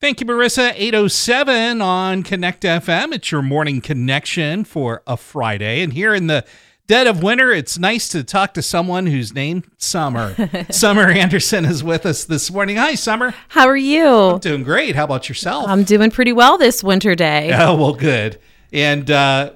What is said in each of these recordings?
Thank you, Marissa. 807 on Connect FM. It's your morning connection for a Friday. And here in the dead of winter, it's nice to talk to someone who's named Summer. Summer Anderson is with us this morning. Hi, Summer. How are you? I'm doing great. How about yourself? I'm doing pretty well this winter day. Oh, well, good. And uh,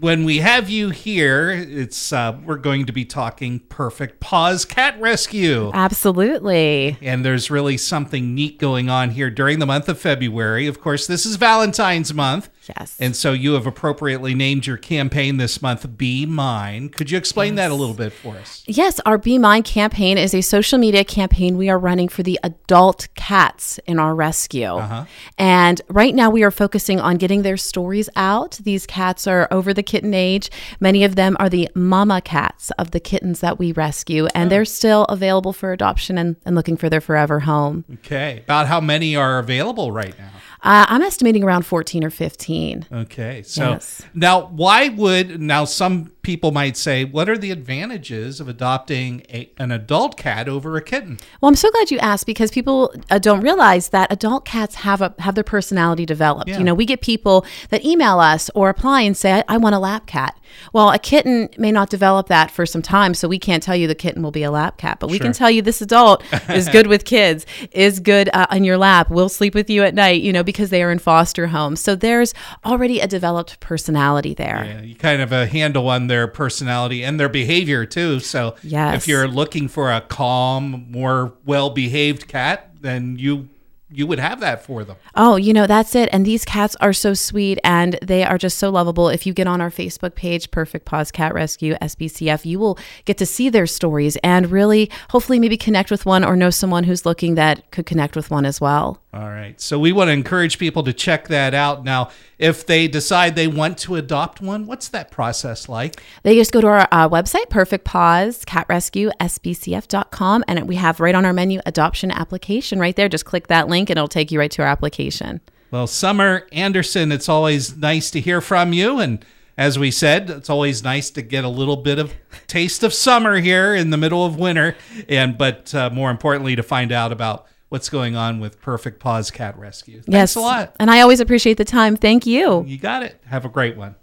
when we have you here, it's uh, we're going to be talking Perfect Paws Cat Rescue. Absolutely. And there's really something neat going on here during the month of February. Of course, this is Valentine's month. Yes. And so you have appropriately named your campaign this month Be Mine. Could you explain that a little bit for us? Yes, our Be Mine campaign is a social media campaign we are running for the adult cats in our rescue. Uh-huh. And right now we are focusing on getting their stories out. These cats are over the kitten age. Many of them are the mama cats of the kittens that we rescue, and they're still available for adoption and, and looking for their forever home. Okay. About how many are available right now? Uh, I'm estimating around 14 or 15. Okay. So Yes. now, why would now some people might say, what are the advantages of adopting a, an adult cat over a kitten? Well, I'm so glad you asked because people uh, don't realize that adult cats have a have their personality developed. Yeah. You know, we get people that email us or apply and say, "I, I want a lap cat." Well, a kitten may not develop that for some time, so we can't tell you the kitten will be a lap cat, but we can tell you this adult is good with kids, is good uh, on your lap, will sleep with you at night. You know, because they are in foster homes, so there's already a developed personality there. Yeah, you kind of a handle on their personality and their behavior too. So Yes. if you're looking for a calm, more well-behaved cat, then you you would have that for them. Oh, you know, that's it. And these cats are so sweet and they are just so lovable. If you get on our Facebook page, Perfect Paws Cat Rescue, SBCF, you will get to see their stories and really, hopefully, maybe connect with one or know someone who's looking that could connect with one as well. All right. So we want to encourage people to check that out. Now, if they decide they want to adopt one, what's that process like? They just go to our uh, website, Perfect Paws Cat Rescue, SBCF.com, and we have right on our menu adoption application right there. Just click that link and it'll take you right to our application. Well, Summer Anderson, it's always nice to hear from you. And as we said, it's always nice to get a little bit of taste of summer here in the middle of winter. And but uh, more importantly, to find out about what's going on with Perfect Paws Cat Rescue. Thanks yes. a lot. And I always appreciate the time. Thank you. You got it. Have a great one.